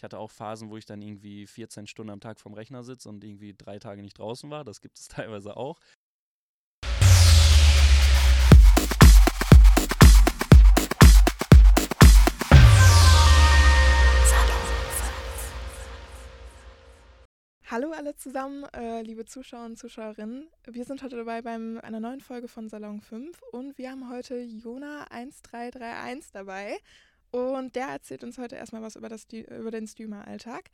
Ich hatte auch Phasen, wo ich dann irgendwie 14 Stunden am Tag vorm Rechner sitze und irgendwie drei Tage nicht draußen war. Das gibt es teilweise auch. Hallo alle zusammen, äh, liebe Zuschauer und Zuschauerinnen. Wir sind heute dabei bei einer neuen Folge von Salon 5 und wir haben heute Jona 1331 dabei und der erzählt uns heute erstmal was über, das, über den Streamer-Alltag.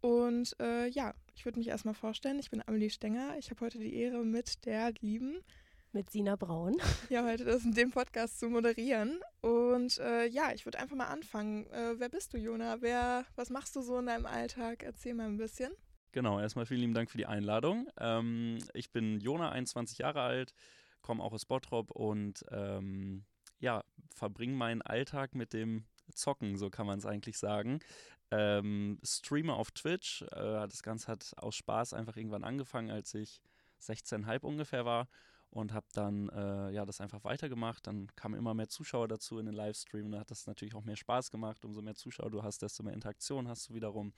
Und äh, ja, ich würde mich erstmal vorstellen. Ich bin Amelie Stenger. Ich habe heute die Ehre, mit der lieben. Mit Sina Braun. Ja, heute das in dem Podcast zu moderieren. Und äh, ja, ich würde einfach mal anfangen. Äh, wer bist du, Jona? Wer, was machst du so in deinem Alltag? Erzähl mal ein bisschen. Genau, erstmal vielen lieben Dank für die Einladung. Ähm, ich bin Jona, 21 Jahre alt, komme auch aus Bottrop und ähm, ja, verbringe meinen Alltag mit dem Zocken, so kann man es eigentlich sagen. Ähm, Streamer auf Twitch. Äh, das Ganze hat aus Spaß einfach irgendwann angefangen, als ich 16,5 ungefähr war und habe dann äh, ja das einfach weitergemacht. Dann kamen immer mehr Zuschauer dazu in den Livestream. Da hat das natürlich auch mehr Spaß gemacht. Umso mehr Zuschauer du hast, desto mehr Interaktion hast du wiederum.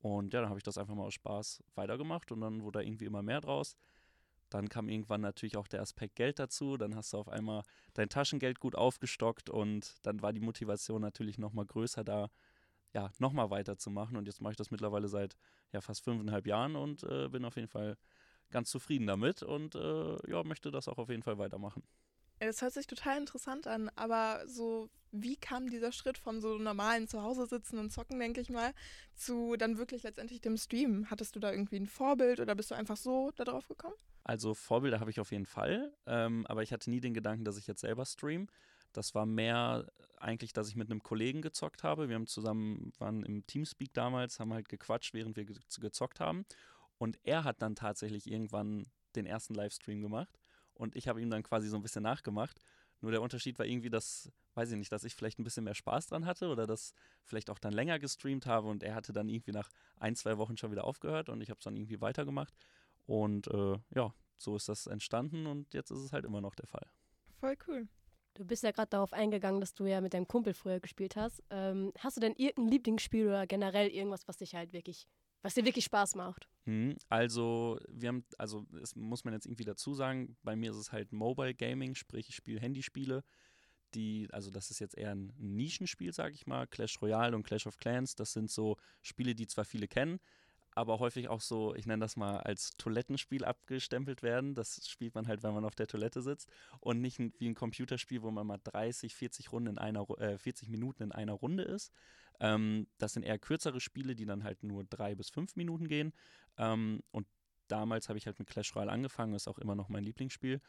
Und ja, dann habe ich das einfach mal aus Spaß weitergemacht und dann wurde da irgendwie immer mehr draus. Dann kam irgendwann natürlich auch der Aspekt Geld dazu. Dann hast du auf einmal dein Taschengeld gut aufgestockt und dann war die Motivation natürlich nochmal größer da, ja, nochmal weiterzumachen. Und jetzt mache ich das mittlerweile seit ja, fast fünfeinhalb Jahren und äh, bin auf jeden Fall ganz zufrieden damit und äh, ja, möchte das auch auf jeden Fall weitermachen. Es hört sich total interessant an, aber so, wie kam dieser Schritt von so normalen Zuhause sitzen und zocken, denke ich mal, zu dann wirklich letztendlich dem Stream? Hattest du da irgendwie ein Vorbild oder bist du einfach so da drauf gekommen? Also Vorbilder habe ich auf jeden Fall, ähm, aber ich hatte nie den Gedanken, dass ich jetzt selber stream. Das war mehr eigentlich, dass ich mit einem Kollegen gezockt habe. Wir haben zusammen, waren im Teamspeak damals, haben halt gequatscht, während wir ge gezockt haben. Und er hat dann tatsächlich irgendwann den ersten Livestream gemacht und ich habe ihm dann quasi so ein bisschen nachgemacht. Nur der Unterschied war irgendwie, dass, weiß ich nicht, dass ich vielleicht ein bisschen mehr Spaß dran hatte oder dass vielleicht auch dann länger gestreamt habe und er hatte dann irgendwie nach ein, zwei Wochen schon wieder aufgehört und ich habe es dann irgendwie weitergemacht. Und äh, ja, so ist das entstanden und jetzt ist es halt immer noch der Fall. Voll cool. Du bist ja gerade darauf eingegangen, dass du ja mit deinem Kumpel früher gespielt hast. Ähm, hast du denn irgendein Lieblingsspiel oder generell irgendwas, was dich halt wirklich was dir wirklich Spaß macht. Hm, also, wir haben, also das muss man jetzt irgendwie dazu sagen, bei mir ist es halt Mobile Gaming, sprich ich spiele Handyspiele, die, also das ist jetzt eher ein Nischenspiel, sage ich mal. Clash Royale und Clash of Clans, das sind so Spiele, die zwar viele kennen, aber häufig auch so, ich nenne das mal als Toilettenspiel abgestempelt werden. Das spielt man halt, wenn man auf der Toilette sitzt und nicht wie ein Computerspiel, wo man mal 30, 40 Runden in einer, äh, 40 Minuten in einer Runde ist. Ähm, das sind eher kürzere Spiele, die dann halt nur drei bis fünf Minuten gehen. Ähm, und damals habe ich halt mit Clash Royale angefangen, ist auch immer noch mein Lieblingsspiel.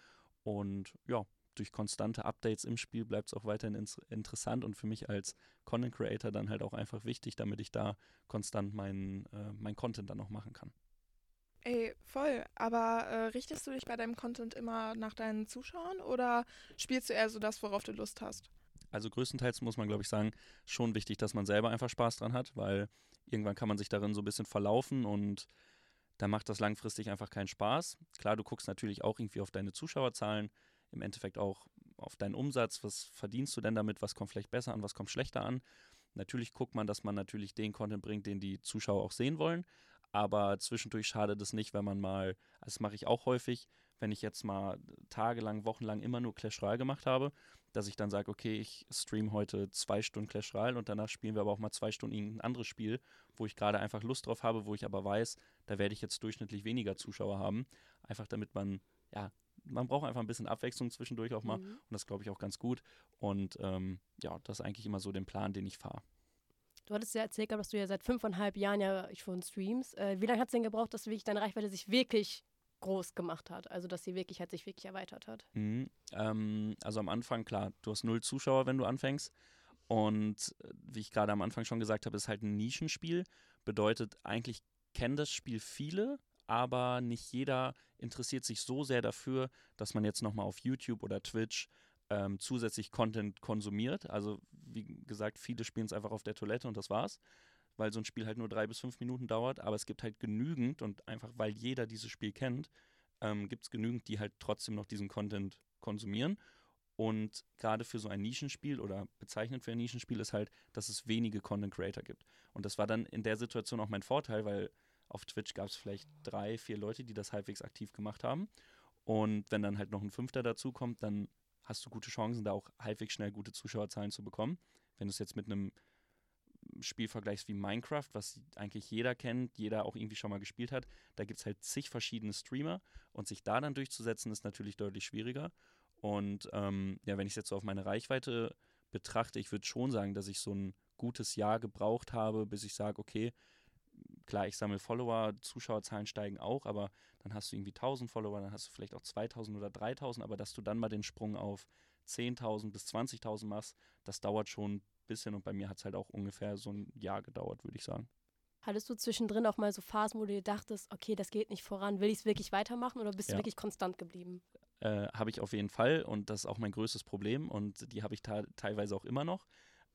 Und ja, durch konstante Updates im Spiel bleibt es auch weiterhin ins interessant und für mich als Content Creator dann halt auch einfach wichtig, damit ich da konstant meinen äh, mein Content dann auch machen kann. Ey, voll. Aber äh, richtest du dich bei deinem Content immer nach deinen Zuschauern oder spielst du eher so das, worauf du Lust hast? Also größtenteils muss man, glaube ich, sagen, schon wichtig, dass man selber einfach Spaß dran hat, weil irgendwann kann man sich darin so ein bisschen verlaufen und dann macht das langfristig einfach keinen Spaß. Klar, du guckst natürlich auch irgendwie auf deine Zuschauerzahlen, im Endeffekt auch auf deinen Umsatz, was verdienst du denn damit, was kommt vielleicht besser an, was kommt schlechter an. Natürlich guckt man, dass man natürlich den Content bringt, den die Zuschauer auch sehen wollen, aber zwischendurch schadet es nicht, wenn man mal, das mache ich auch häufig, wenn ich jetzt mal tagelang, wochenlang immer nur Clash Royale gemacht habe, dass ich dann sage, okay, ich stream heute zwei Stunden Clash Royale und danach spielen wir aber auch mal zwei Stunden irgendein anderes Spiel, wo ich gerade einfach Lust drauf habe, wo ich aber weiß, da werde ich jetzt durchschnittlich weniger Zuschauer haben. Einfach damit man, ja, man braucht einfach ein bisschen Abwechslung zwischendurch auch mal mhm. und das glaube ich auch ganz gut. Und ähm, ja, das ist eigentlich immer so den Plan, den ich fahre. Du hattest ja erzählt, dass du ja seit fünfeinhalb Jahren ja schon streamst. Äh, wie lange hat es denn gebraucht, dass wirklich deine Reichweite sich wirklich groß gemacht hat. Also dass sie wirklich halt sich wirklich erweitert hat. Mhm. Ähm, also am Anfang, klar, du hast null Zuschauer, wenn du anfängst. Und äh, wie ich gerade am Anfang schon gesagt habe, ist halt ein Nischenspiel. Bedeutet, eigentlich kennen das Spiel viele, aber nicht jeder interessiert sich so sehr dafür, dass man jetzt nochmal auf YouTube oder Twitch ähm, zusätzlich Content konsumiert. Also wie gesagt, viele spielen es einfach auf der Toilette und das war's weil so ein Spiel halt nur drei bis fünf Minuten dauert, aber es gibt halt genügend und einfach weil jeder dieses Spiel kennt, ähm, gibt es genügend, die halt trotzdem noch diesen Content konsumieren. Und gerade für so ein Nischenspiel oder bezeichnet für ein Nischenspiel ist halt, dass es wenige Content Creator gibt. Und das war dann in der Situation auch mein Vorteil, weil auf Twitch gab es vielleicht drei, vier Leute, die das halbwegs aktiv gemacht haben. Und wenn dann halt noch ein Fünfter dazukommt, dann hast du gute Chancen, da auch halbwegs schnell gute Zuschauerzahlen zu bekommen. Wenn du es jetzt mit einem Spiel vergleichst wie Minecraft, was eigentlich jeder kennt, jeder auch irgendwie schon mal gespielt hat, da gibt es halt zig verschiedene Streamer und sich da dann durchzusetzen, ist natürlich deutlich schwieriger. Und ähm, ja, wenn ich es jetzt so auf meine Reichweite betrachte, ich würde schon sagen, dass ich so ein gutes Jahr gebraucht habe, bis ich sage, okay, klar, ich sammle Follower, Zuschauerzahlen steigen auch, aber dann hast du irgendwie 1000 Follower, dann hast du vielleicht auch 2000 oder 3000, aber dass du dann mal den Sprung auf 10.000 bis 20.000 machst, das dauert schon ein bisschen und bei mir hat es halt auch ungefähr so ein Jahr gedauert, würde ich sagen. Hattest du zwischendrin auch mal so Phasen, wo du dir dachtest, okay, das geht nicht voran, will ich es wirklich weitermachen oder bist ja. du wirklich konstant geblieben? Äh, habe ich auf jeden Fall und das ist auch mein größtes Problem und die habe ich teilweise auch immer noch.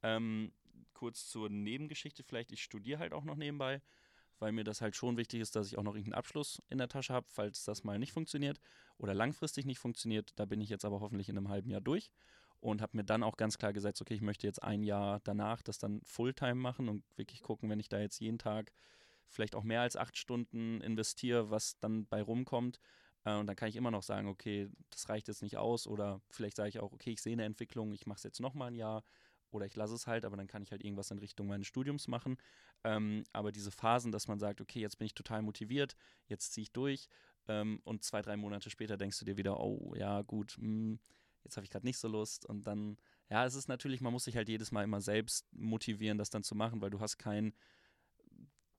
Ähm, kurz zur Nebengeschichte vielleicht, ich studiere halt auch noch nebenbei, weil mir das halt schon wichtig ist, dass ich auch noch irgendeinen Abschluss in der Tasche habe, falls das mal nicht funktioniert oder langfristig nicht funktioniert. Da bin ich jetzt aber hoffentlich in einem halben Jahr durch und habe mir dann auch ganz klar gesetzt, okay, ich möchte jetzt ein Jahr danach das dann Fulltime machen und wirklich gucken, wenn ich da jetzt jeden Tag vielleicht auch mehr als acht Stunden investiere, was dann bei rumkommt. Äh, und dann kann ich immer noch sagen, okay, das reicht jetzt nicht aus. Oder vielleicht sage ich auch, okay, ich sehe eine Entwicklung, ich mache es jetzt nochmal ein Jahr. Oder ich lasse es halt, aber dann kann ich halt irgendwas in Richtung meines Studiums machen. Ähm, aber diese Phasen, dass man sagt, okay, jetzt bin ich total motiviert, jetzt ziehe ich durch. Ähm, und zwei, drei Monate später denkst du dir wieder, oh ja, gut, mh, hm, jetzt habe ich gerade nicht so Lust. Und dann, ja, es ist natürlich, man muss sich halt jedes Mal immer selbst motivieren, das dann zu machen, weil du hast keinen,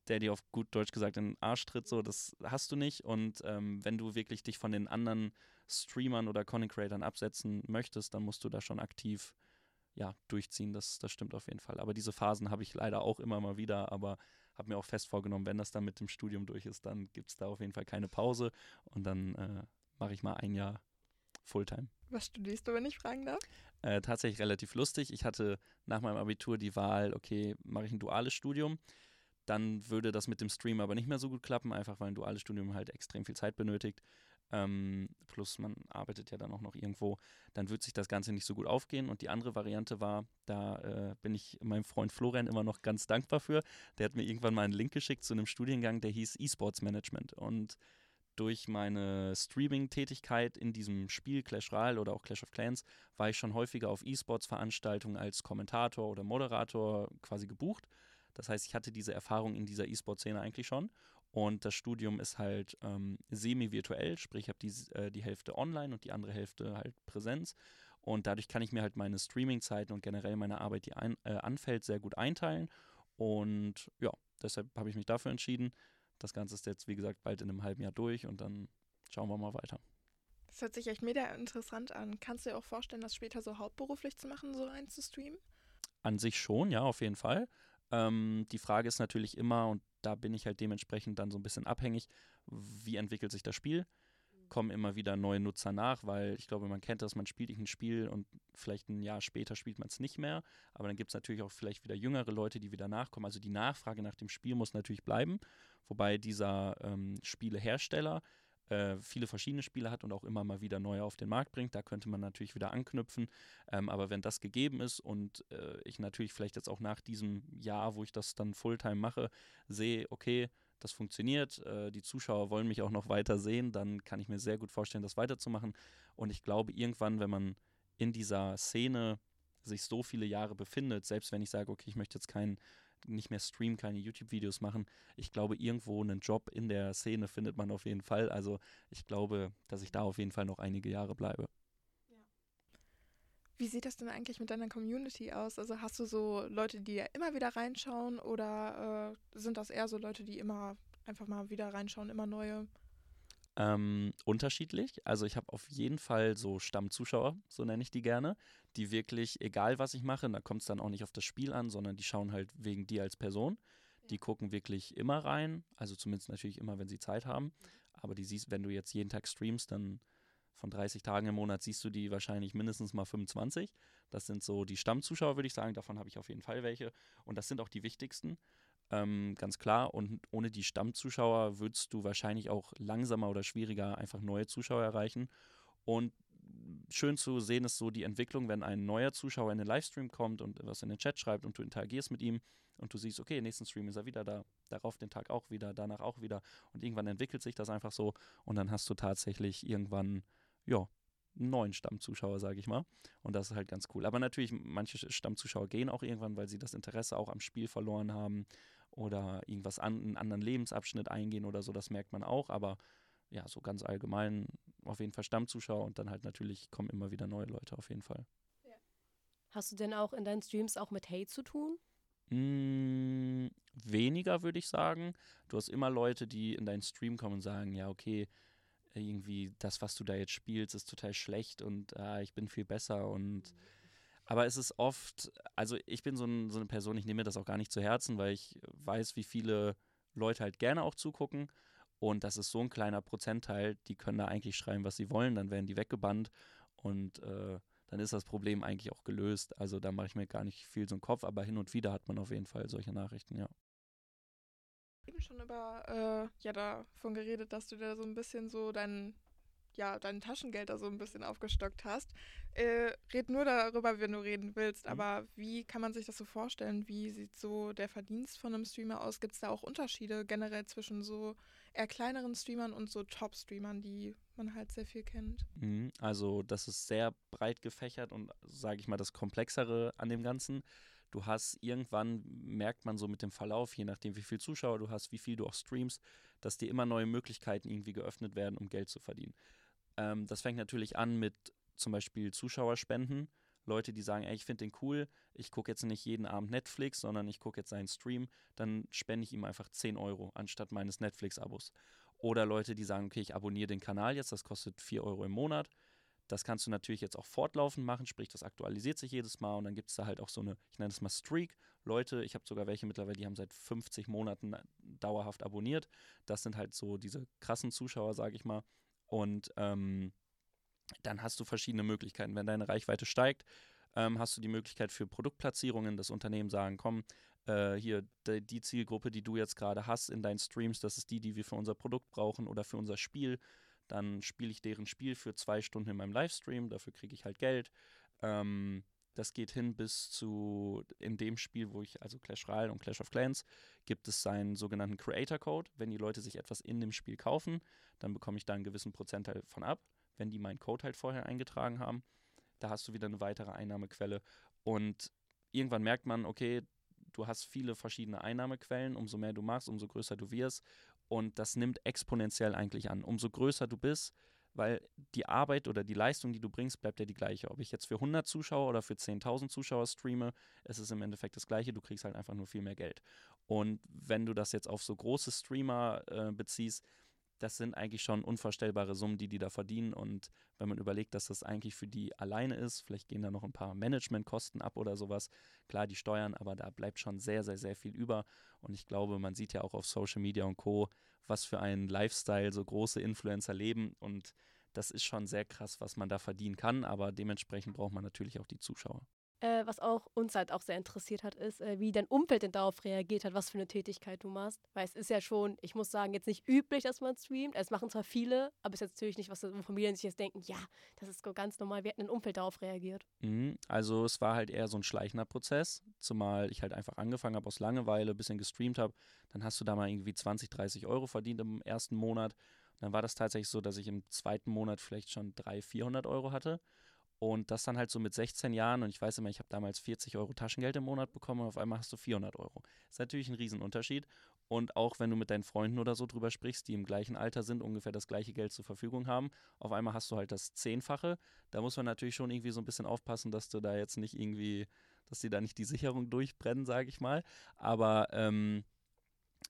der dir auf gut Deutsch gesagt in den Arsch tritt, so, das hast du nicht. Und ähm, wenn du wirklich dich von den anderen Streamern oder Content Creatern absetzen möchtest, dann musst du da schon aktiv ja, durchziehen. Das, das stimmt auf jeden Fall. Aber diese Phasen habe ich leider auch immer mal wieder, aber habe mir auch fest vorgenommen, wenn das dann mit dem Studium durch ist, dann gibt es da auf jeden Fall keine Pause und dann äh, mache ich mal ein Jahr Fulltime. Was studierst du, wenn ich fragen darf? Äh, tatsächlich relativ lustig. Ich hatte nach meinem Abitur die Wahl, okay, mache ich ein duales Studium. Dann würde das mit dem Stream aber nicht mehr so gut klappen, einfach weil ein duales Studium halt extrem viel Zeit benötigt. Ähm, plus man arbeitet ja dann auch noch irgendwo, dann wird sich das Ganze nicht so gut aufgehen. Und die andere Variante war, da äh, bin ich meinem Freund Florian immer noch ganz dankbar für. Der hat mir irgendwann mal einen Link geschickt zu einem Studiengang, der hieß E-Sports Management. Und durch meine Streaming-Tätigkeit in diesem Spiel Clash Royale oder auch Clash of Clans war ich schon häufiger auf E-Sports-Veranstaltungen als Kommentator oder Moderator quasi gebucht. Das heißt, ich hatte diese Erfahrung in dieser E-Sport-Szene eigentlich schon. Und das Studium ist halt ähm, semi-virtuell, sprich, ich habe die, äh, die Hälfte online und die andere Hälfte halt Präsenz. Und dadurch kann ich mir halt meine Streaming-Zeiten und generell meine Arbeit, die ein, äh, anfällt, sehr gut einteilen. Und ja, deshalb habe ich mich dafür entschieden. Das Ganze ist jetzt, wie gesagt, bald in einem halben Jahr durch und dann schauen wir mal weiter. Das hört sich echt mega interessant an. Kannst du dir auch vorstellen, das später so hauptberuflich zu machen, so rein zu streamen? An sich schon, ja, auf jeden Fall. Ähm, die Frage ist natürlich immer, und da bin ich halt dementsprechend dann so ein bisschen abhängig, wie entwickelt sich das Spiel? Kommen immer wieder neue Nutzer nach, weil ich glaube, man kennt das, man spielt ein Spiel und vielleicht ein Jahr später spielt man es nicht mehr. Aber dann gibt es natürlich auch vielleicht wieder jüngere Leute, die wieder nachkommen. Also die Nachfrage nach dem Spiel muss natürlich bleiben, wobei dieser ähm, Spielehersteller äh, viele verschiedene Spiele hat und auch immer mal wieder neue auf den Markt bringt. Da könnte man natürlich wieder anknüpfen. Ähm, aber wenn das gegeben ist und äh, ich natürlich vielleicht jetzt auch nach diesem Jahr, wo ich das dann Fulltime mache, sehe, okay, das funktioniert, äh, die Zuschauer wollen mich auch noch weiter sehen, dann kann ich mir sehr gut vorstellen, das weiterzumachen. Und ich glaube, irgendwann, wenn man in dieser Szene sich so viele Jahre befindet, selbst wenn ich sage, okay, ich möchte jetzt keinen nicht mehr streamen, keine YouTube-Videos machen. Ich glaube, irgendwo einen Job in der Szene findet man auf jeden Fall. Also ich glaube, dass ich da auf jeden Fall noch einige Jahre bleibe. Wie sieht das denn eigentlich mit deiner Community aus? Also hast du so Leute, die ja immer wieder reinschauen oder äh, sind das eher so Leute, die immer einfach mal wieder reinschauen, immer neue? Ähm, unterschiedlich. Also ich habe auf jeden Fall so Stammzuschauer, so nenne ich die gerne, die wirklich, egal was ich mache, da kommt es dann auch nicht auf das Spiel an, sondern die schauen halt wegen dir als Person. Die gucken wirklich immer rein, also zumindest natürlich immer, wenn sie Zeit haben. Aber die siehst, wenn du jetzt jeden Tag streamst, dann von 30 Tagen im Monat siehst du die wahrscheinlich mindestens mal 25. Das sind so die Stammzuschauer, würde ich sagen. Davon habe ich auf jeden Fall welche. Und das sind auch die wichtigsten. Ähm, ganz klar. Und ohne die Stammzuschauer würdest du wahrscheinlich auch langsamer oder schwieriger einfach neue Zuschauer erreichen. Und schön zu sehen ist so die Entwicklung, wenn ein neuer Zuschauer in den Livestream kommt und was in den Chat schreibt und du interagierst mit ihm und du siehst, okay, nächsten Stream ist er wieder da, darauf den Tag auch wieder, danach auch wieder und irgendwann entwickelt sich das einfach so und dann hast du tatsächlich irgendwann, ja, einen neuen Stammzuschauer, sage ich mal. Und das ist halt ganz cool. Aber natürlich, manche Stammzuschauer gehen auch irgendwann, weil sie das Interesse auch am Spiel verloren haben oder irgendwas an, einen anderen Lebensabschnitt eingehen oder so, das merkt man auch. Aber ja, so ganz allgemein auf jeden Fall Stammzuschauer und dann halt natürlich kommen immer wieder neue Leute auf jeden Fall. Hast du denn auch in deinen Streams auch mit Hate zu tun? Mm, weniger, würde ich sagen. Du hast immer Leute, die in deinen Stream kommen und sagen, ja, okay, irgendwie das, was du da jetzt spielst, ist total schlecht und ah, ich bin viel besser und aber es ist oft, also ich bin so, ein, so eine Person, ich nehme mir das auch gar nicht zu Herzen, weil ich weiß, wie viele Leute halt gerne auch zugucken und das ist so ein kleiner Prozentteil, die können da eigentlich schreiben, was sie wollen, dann werden die weggebannt und äh, dann ist das Problem eigentlich auch gelöst. Also da mache ich mir gar nicht viel so einen Kopf, aber hin und wieder hat man auf jeden Fall solche Nachrichten, ja. Eben schon über, äh, ja, davon geredet, dass du da so ein bisschen so deinen ja, dein Taschengeld da so ein bisschen aufgestockt hast. Äh, red nur darüber, wenn du reden willst, mhm. aber wie kann man sich das so vorstellen? Wie sieht so der Verdienst von einem Streamer aus? Gibt es da auch Unterschiede generell zwischen so eher kleineren Streamern und so Top-Streamern, die man halt sehr viel kennt? Mhm, also das ist sehr breit gefächert und sage ich mal das Komplexere an dem Ganzen du hast irgendwann, merkt man so mit dem Verlauf, je nachdem wie viele Zuschauer du hast, wie viel du auch streamst, dass dir immer neue Möglichkeiten irgendwie geöffnet werden, um Geld zu verdienen. Ähm, das fängt natürlich an mit zum Beispiel Zuschauerspenden. Leute, die sagen, ey, ich finde den cool, ich gucke jetzt nicht jeden Abend Netflix, sondern ich gucke jetzt seinen Stream, dann spende ich ihm einfach 10 Euro anstatt meines Netflix-Abos. Oder Leute, die sagen, okay, ich abonniere den Kanal jetzt, das kostet 4 Euro im Monat. Das kannst du natürlich jetzt auch fortlaufend machen, sprich, das aktualisiert sich jedes Mal und dann gibt es da halt auch so eine, ich nenne das mal Streak. Leute, ich habe sogar welche mittlerweile, die haben seit 50 Monaten dauerhaft abonniert. Das sind halt so diese krassen Zuschauer, sage ich mal. Und ähm, dann hast du verschiedene Möglichkeiten. Wenn deine Reichweite steigt, ähm, hast du die Möglichkeit für Produktplatzierungen. Das Unternehmen sagen, komm, äh, hier die, die, Zielgruppe, die du jetzt gerade hast in deinen Streams, das ist die, die wir für unser Produkt brauchen oder für unser Spiel. Dann spiele ich deren Spiel für zwei Stunden in meinem Livestream, dafür kriege ich halt Geld. Ähm, das geht hin bis zu, in dem Spiel, wo ich, also Clash Royale und Clash of Clans, gibt es seinen sogenannten Creator Code. Wenn die Leute sich etwas in dem Spiel kaufen, dann bekomme ich da einen gewissen Prozentteil von ab, wenn die meinen Code halt vorher eingetragen haben. Da hast du wieder eine weitere Einnahmequelle. Und irgendwann merkt man, okay, du hast viele verschiedene Einnahmequellen. Umso mehr du machst, umso größer du wirst. Und das nimmt exponentiell eigentlich an. Umso größer du bist, weil die Arbeit oder die Leistung, die du bringst, bleibt ja die gleiche. Ob ich jetzt für 100 Zuschauer oder für 10.000 Zuschauer streame, es ist im Endeffekt das gleiche, du kriegst halt einfach nur viel mehr Geld. Und wenn du das jetzt auf so große Streamer äh, beziehst, das sind eigentlich schon unvorstellbare Summen, die die da verdienen. Und wenn man überlegt, dass das eigentlich für die alleine ist, vielleicht gehen da noch ein paar Managementkosten ab oder sowas. Klar, die Steuern, aber da bleibt schon sehr, sehr, sehr viel über. Und ich glaube, man sieht ja auch auf Social Media und Co., was für einen Lifestyle so große Influencer leben. Und das ist schon sehr krass, was man da verdienen kann. Aber dementsprechend braucht man natürlich auch die Zuschauer. Äh, was auch uns halt auch sehr interessiert hat, ist, äh, wie dein Umfeld denn darauf reagiert hat, was für eine Tätigkeit du machst. Weil es ist ja schon, ich muss sagen, jetzt nicht üblich, dass man streamt. Es machen zwar viele, aber es ist jetzt natürlich nicht, was Familien sich jetzt denken, ja, das ist ganz normal. Wie hat ein Umfeld darauf reagiert? Mhm, also es war halt eher so ein schleichender Prozess, zumal ich halt einfach angefangen habe aus Langeweile, ein bisschen gestreamt habe. Dann hast du da mal irgendwie 20, 30 Euro verdient im ersten Monat. dann war das tatsächlich so, dass ich im zweiten Monat vielleicht schon 300, 400 Euro hatte. Und das dann halt so mit 16 Jahren und ich weiß immer, ich habe damals 40 Euro Taschengeld im Monat bekommen und auf einmal hast du 400 Euro. Das ist natürlich ein Riesenunterschied. Und auch wenn du mit deinen Freunden oder so drüber sprichst, die im gleichen Alter sind, ungefähr das gleiche Geld zur Verfügung haben, auf einmal hast du halt das Zehnfache. Da muss man natürlich schon irgendwie so ein bisschen aufpassen, dass du da jetzt nicht irgendwie, dass dir da nicht die Sicherung durchbrennen, sage ich mal. Aber ähm,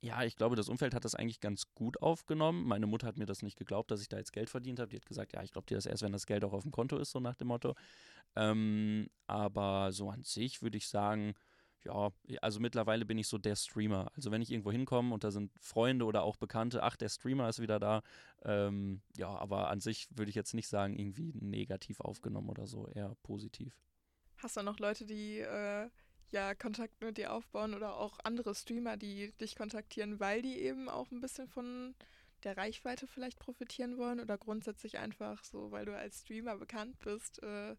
ja, ich glaube, das Umfeld hat das eigentlich ganz gut aufgenommen. Meine Mutter hat mir das nicht geglaubt, dass ich da jetzt Geld verdient habe. Die hat gesagt, ja, ich glaube dir das erst, wenn das Geld auch auf dem Konto ist, so nach dem Motto. Ähm, aber so an sich würde ich sagen, ja, also mittlerweile bin ich so der Streamer. Also wenn ich irgendwo hinkomme und da sind Freunde oder auch Bekannte, ach, der Streamer ist wieder da. Ähm, ja, aber an sich würde ich jetzt nicht sagen, irgendwie negativ aufgenommen oder so, eher positiv. Hast du noch Leute, die äh, ja Kontakt mit dir aufbauen oder auch andere Streamer, die dich kontaktieren, weil die eben auch ein bisschen von der Reichweite vielleicht profitieren wollen oder grundsätzlich einfach so, weil du als Streamer bekannt bist, äh,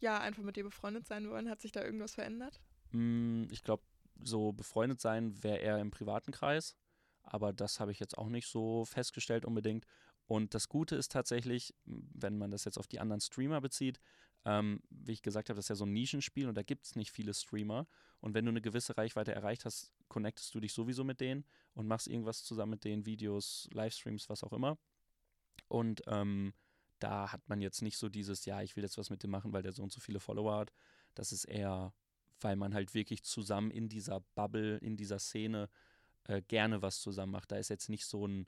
ja, einfach mit dir befreundet sein wollen? Hat sich da irgendwas verändert? Mm, ich glaube, so befreundet sein wäre eher im privaten Kreis, aber das habe ich jetzt auch nicht so festgestellt unbedingt. Und das Gute ist tatsächlich, wenn man das jetzt auf die anderen Streamer bezieht, ähm, wie ich gesagt habe, das ist ja so ein Nischenspiel und da gibt es nicht viele Streamer. Und wenn du eine gewisse Reichweite erreicht hast, connectest du dich sowieso mit denen und machst irgendwas zusammen mit denen, Videos, Livestreams, was auch immer. Und ähm, da hat man jetzt nicht so dieses, ja, ich will jetzt was mit dem machen, weil der so und so viele Follower hat. Das ist eher, weil man halt wirklich zusammen in dieser Bubble, in dieser Szene äh, gerne was zusammen macht. Da ist jetzt nicht so ein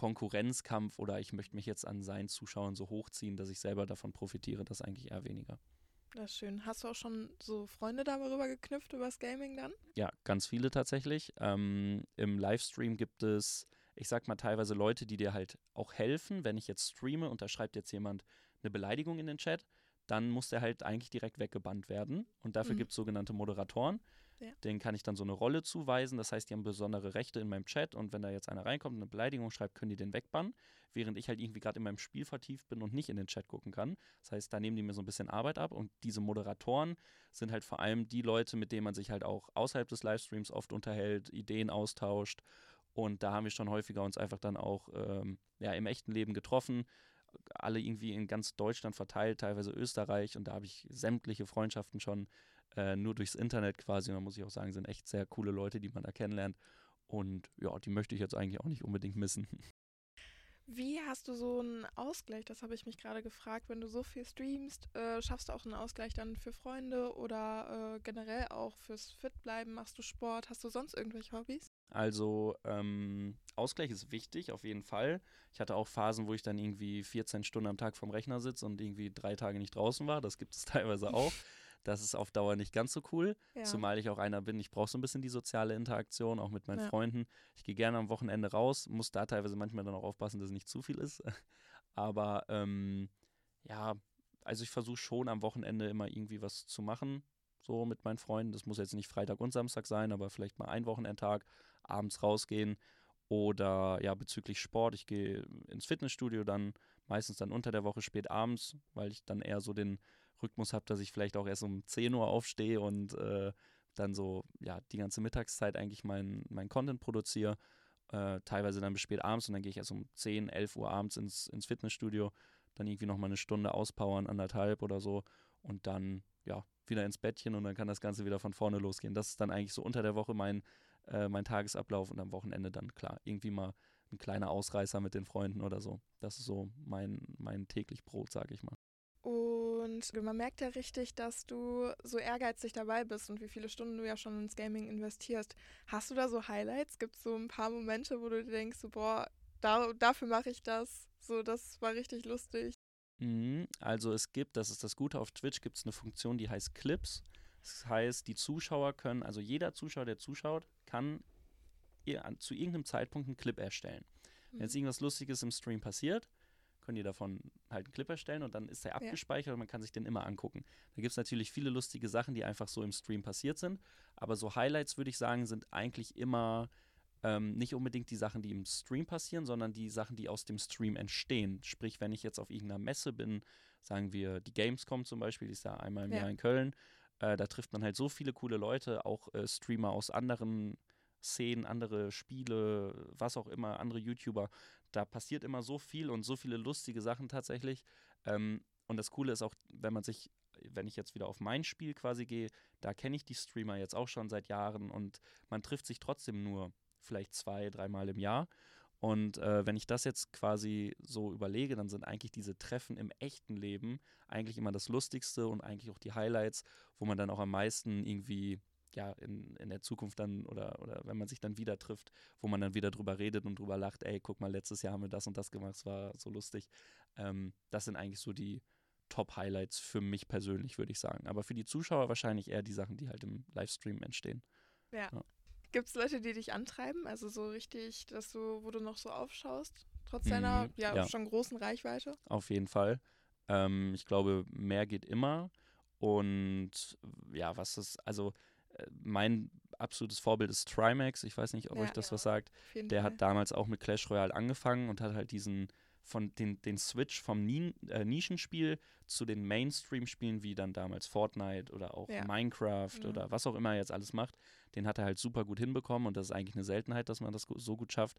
Konkurrenzkampf oder ich möchte mich jetzt an seinen Zuschauern so hochziehen, dass ich selber davon profitiere. Das eigentlich eher weniger. Das ist schön. Hast du auch schon so Freunde darüber geknüpft, über das Gaming dann? Ja, ganz viele tatsächlich. Ähm, Im Livestream gibt es, ich sag mal, teilweise Leute, die dir halt auch helfen. Wenn ich jetzt streame und da schreibt jetzt jemand eine Beleidigung in den Chat, dann muss der halt eigentlich direkt weggebannt werden. Und dafür mhm. gibt es sogenannte Moderatoren. Ja. Den kann ich dann so eine Rolle zuweisen. Das heißt, die haben besondere Rechte in meinem Chat und wenn da jetzt einer reinkommt und eine Beleidigung schreibt, können die den wegbannen, während ich halt irgendwie gerade in meinem Spiel vertieft bin und nicht in den Chat gucken kann. Das heißt, da nehmen die mir so ein bisschen Arbeit ab und diese Moderatoren sind halt vor allem die Leute, mit denen man sich halt auch außerhalb des Livestreams oft unterhält, Ideen austauscht und da haben wir schon häufiger uns einfach dann auch ähm, ja, im echten Leben getroffen alle irgendwie in ganz Deutschland verteilt, teilweise Österreich und da habe ich sämtliche Freundschaften schon äh, nur durchs Internet quasi. Und da muss ich auch sagen, sind echt sehr coole Leute, die man da kennenlernt. Und ja, die möchte ich jetzt eigentlich auch nicht unbedingt missen. Wie hast du so einen Ausgleich? Das habe ich mich gerade gefragt. Wenn du so viel streamst, äh, schaffst du auch einen Ausgleich dann für Freunde oder äh, generell auch fürs Fitbleiben? Machst du Sport? Hast du sonst irgendwelche Hobbys? Also ähm, Ausgleich ist wichtig, auf jeden Fall. Ich hatte auch Phasen, wo ich dann irgendwie 14 Stunden am Tag vorm Rechner sitze und irgendwie drei Tage nicht draußen war. Das gibt es teilweise auch. Das ist auf Dauer nicht ganz so cool. Ja. Zumal ich auch einer bin, ich brauche so ein bisschen die soziale Interaktion, auch mit meinen ja. Freunden. Ich gehe gerne am Wochenende raus, muss da teilweise manchmal dann auch aufpassen, dass es nicht zu viel ist. Aber ähm, ja, also ich versuche schon am Wochenende immer irgendwie was zu machen, so mit meinen Freunden. Das muss jetzt nicht Freitag und Samstag sein, aber vielleicht mal ein Wochenendtag, abends rausgehen. Oder ja, bezüglich Sport, ich gehe ins Fitnessstudio dann meistens dann unter der Woche spät abends, weil ich dann eher so den Rhythmus habe, dass ich vielleicht auch erst um 10 Uhr aufstehe und äh, dann so, ja, die ganze Mittagszeit eigentlich mein, mein Content produziere. Äh, teilweise dann bis spät abends und dann gehe ich erst um 10, 11 Uhr abends ins, ins Fitnessstudio, dann irgendwie nochmal eine Stunde auspowern, anderthalb oder so und dann, ja, wieder ins Bettchen und dann kann das Ganze wieder von vorne losgehen. Das ist dann eigentlich so unter der Woche mein, äh, mein Tagesablauf und am Wochenende dann, klar, irgendwie mal ein kleiner Ausreißer mit den Freunden oder so. Das ist so mein, mein täglich Brot, sage ich mal. Und man merkt ja richtig, dass du so ehrgeizig dabei bist und wie viele Stunden du ja schon ins Gaming investierst. Hast du da so Highlights? Gibt es so ein paar Momente, wo du denkst, so, boah, da, dafür mache ich das. So, das war richtig lustig. Mhm, also es gibt, das ist das Gute, auf Twitch gibt es eine Funktion, die heißt Clips. Das heißt, die Zuschauer können, also jeder Zuschauer, der zuschaut, kann zu irgendeinem Zeitpunkt einen Clip erstellen. Wenn jetzt mhm. irgendwas Lustiges im Stream passiert, können die davon halt einen Clip erstellen und dann ist der abgespeichert ja. und man kann sich den immer angucken. Da gibt es natürlich viele lustige Sachen, die einfach so im Stream passiert sind, aber so Highlights, würde ich sagen, sind eigentlich immer ähm, nicht unbedingt die Sachen, die im Stream passieren, sondern die Sachen, die aus dem Stream entstehen. Sprich, wenn ich jetzt auf irgendeiner Messe bin, sagen wir die Gamescom zum Beispiel, die ist ja einmal im ja. Jahr in Köln, äh, da trifft man halt so viele coole Leute, auch äh, Streamer aus anderen Szenen, andere Spiele, was auch immer, andere YouTuber. Da passiert immer so viel und so viele lustige Sachen tatsächlich. Ähm, und das Coole ist auch, wenn man sich, wenn ich jetzt wieder auf mein Spiel quasi gehe, da kenne ich die Streamer jetzt auch schon seit Jahren und man trifft sich trotzdem nur vielleicht zwei, dreimal im Jahr. Und äh, wenn ich das jetzt quasi so überlege, dann sind eigentlich diese Treffen im echten Leben eigentlich immer das Lustigste und eigentlich auch die Highlights, wo man dann auch am meisten irgendwie ja, in, in der Zukunft dann oder, oder wenn man sich dann wieder trifft, wo man dann wieder drüber redet und drüber lacht, ey, guck mal, letztes Jahr haben wir das und das gemacht, es war so lustig. Ähm, das sind eigentlich so die Top-Highlights für mich persönlich, würde ich sagen. Aber für die Zuschauer wahrscheinlich eher die Sachen, die halt im Livestream entstehen. Ja. ja. Gibt es Leute, die dich antreiben? Also so richtig, dass du, wo du noch so aufschaust, trotz mhm, deiner ja, ja, schon großen Reichweite? Auf jeden Fall. Ähm, ich glaube, mehr geht immer. Und ja, was ist, also mein absolutes Vorbild ist Trimax. Ich weiß nicht, ob Ja. euch das Ja. was sagt. Der Fall. hat damals auch mit Clash Royale angefangen und hat halt diesen von den, den Switch vom Nin, äh, Nischenspiel zu den Mainstream-Spielen wie dann damals Fortnite oder auch Ja. Minecraft Ja. oder was auch immer er jetzt alles macht, den hat er halt super gut hinbekommen und das ist eigentlich eine Seltenheit, dass man das so gut schafft.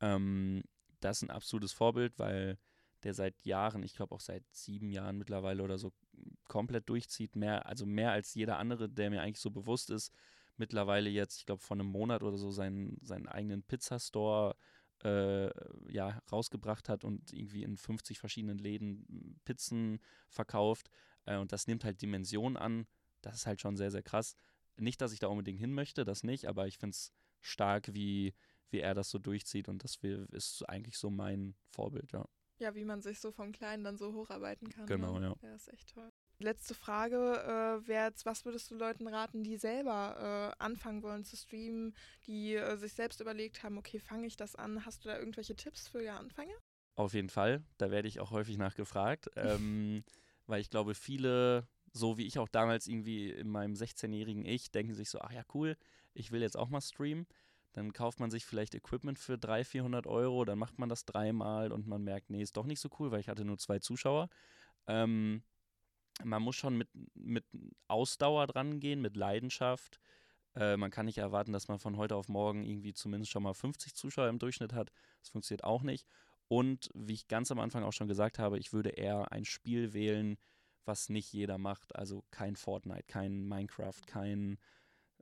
Ähm, das ist ein absolutes Vorbild, weil der seit Jahren, ich glaube auch seit sieben Jahren mittlerweile oder so, komplett durchzieht. Mehr, also mehr als jeder andere, der mir eigentlich so bewusst ist. Mittlerweile jetzt, ich glaube, vor einem Monat oder so seinen, seinen eigenen Pizzastore äh, ja, rausgebracht hat und irgendwie in 50 verschiedenen Läden Pizzen verkauft. Äh, und das nimmt halt Dimensionen an. Das ist halt schon sehr, sehr krass. Nicht, dass ich da unbedingt hin möchte, das nicht, aber ich finde es stark, wie, wie er das so durchzieht und das ist eigentlich so mein Vorbild, ja. Ja, wie man sich so vom Kleinen dann so hocharbeiten kann. Genau, ne? ja. Ja, ist echt toll. Letzte Frage äh, wäre jetzt, was würdest du Leuten raten, die selber äh, anfangen wollen zu streamen, die äh, sich selbst überlegt haben, okay, fange ich das an? Hast du da irgendwelche Tipps für ja Anfänger? Auf jeden Fall. Da werde ich auch häufig nachgefragt, ähm, weil ich glaube, viele, so wie ich auch damals irgendwie in meinem 16-jährigen Ich, denken sich so, ach ja, cool, ich will jetzt auch mal streamen. Dann kauft man sich vielleicht Equipment für 300, 400 Euro, dann macht man das dreimal und man merkt, nee, ist doch nicht so cool, weil ich hatte nur zwei Zuschauer. Ähm, man muss schon mit, mit Ausdauer dran gehen, mit Leidenschaft. Äh, man kann nicht erwarten, dass man von heute auf morgen irgendwie zumindest schon mal 50 Zuschauer im Durchschnitt hat. Das funktioniert auch nicht. Und wie ich ganz am Anfang auch schon gesagt habe, ich würde eher ein Spiel wählen, was nicht jeder macht. Also kein Fortnite, kein Minecraft, kein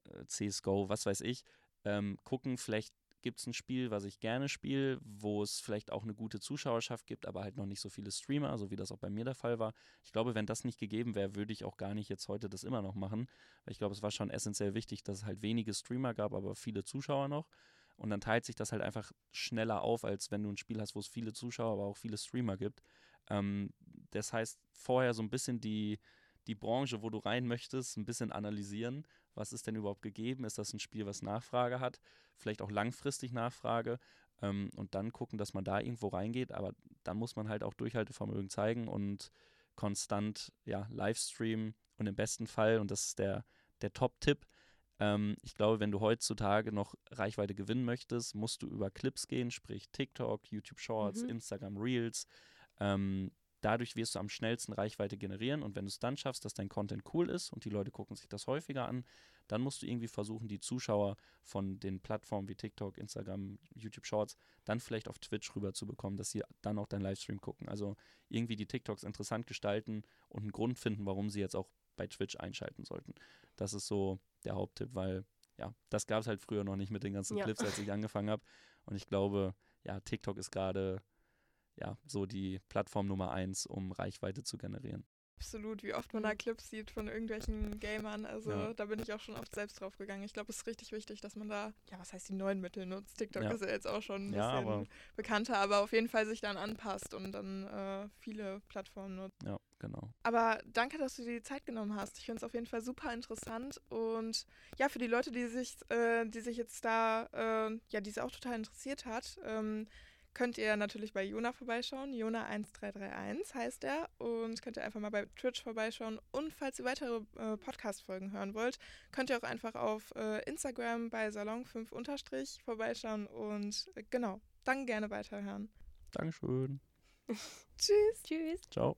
äh, CSGO, was weiß ich. Ähm, gucken, vielleicht gibt es ein Spiel, was ich gerne spiele, wo es vielleicht auch eine gute Zuschauerschaft gibt, aber halt noch nicht so viele Streamer, so wie das auch bei mir der Fall war. Ich glaube, wenn das nicht gegeben wäre, würde ich auch gar nicht jetzt heute das immer noch machen, weil ich glaube, es war schon essentiell wichtig, dass es halt wenige Streamer gab, aber viele Zuschauer noch. Und dann teilt sich das halt einfach schneller auf, als wenn du ein Spiel hast, wo es viele Zuschauer, aber auch viele Streamer gibt. Ähm, das heißt, vorher so ein bisschen die, die Branche, wo du rein möchtest, ein bisschen analysieren. Was ist denn überhaupt gegeben? Ist das ein Spiel, was Nachfrage hat? Vielleicht auch langfristig Nachfrage. Ähm, und dann gucken, dass man da irgendwo reingeht. Aber dann muss man halt auch Durchhaltevermögen zeigen und konstant ja, Livestreamen. Und im besten Fall, und das ist der, der Top-Tipp, ähm, ich glaube, wenn du heutzutage noch Reichweite gewinnen möchtest, musst du über Clips gehen, sprich TikTok, YouTube Shorts, Mhm. Instagram Reels. Ähm, dadurch wirst du am schnellsten Reichweite generieren und wenn du es dann schaffst, dass dein Content cool ist und die Leute gucken sich das häufiger an, dann musst du irgendwie versuchen, die Zuschauer von den Plattformen wie TikTok, Instagram, YouTube Shorts dann vielleicht auf Twitch rüber zu bekommen, dass sie dann auch deinen Livestream gucken. Also irgendwie die TikToks interessant gestalten und einen Grund finden, warum sie jetzt auch bei Twitch einschalten sollten. Das ist so der Haupttipp, weil ja, das gab es halt früher noch nicht mit den ganzen Ja. Clips, als ich angefangen habe. Und ich glaube, ja, TikTok ist gerade ja so die Plattform Nummer eins, um Reichweite zu generieren. Absolut, wie oft man da Mhm. Clips sieht von irgendwelchen Gamern. Also Ja. da bin ich auch schon oft selbst drauf gegangen. Ich glaube, es ist richtig wichtig, dass man da, ja, was heißt die neuen Mittel nutzt. TikTok Ja. ist ja jetzt auch schon ein Ja, bisschen aber- bekannter, aber auf jeden Fall sich dann anpasst und dann äh, viele Plattformen nutzt. Ja, genau. Aber danke, dass du dir die Zeit genommen hast. Ich finde es auf jeden Fall super interessant und ja, für die Leute, die sich, äh, die sich jetzt da, äh, ja, die es auch total interessiert hat, ähm, könnt ihr natürlich bei Jona vorbeischauen. Jona1331 heißt er und könnt ihr einfach mal bei Twitch vorbeischauen. Und falls ihr weitere äh, Podcast-Folgen hören wollt, könnt ihr auch einfach auf äh, Instagram bei Salon5 unterstrich vorbeischauen und äh, genau, dann gerne weiterhören. Dankeschön. Tschüss! Tschüss. Ciao.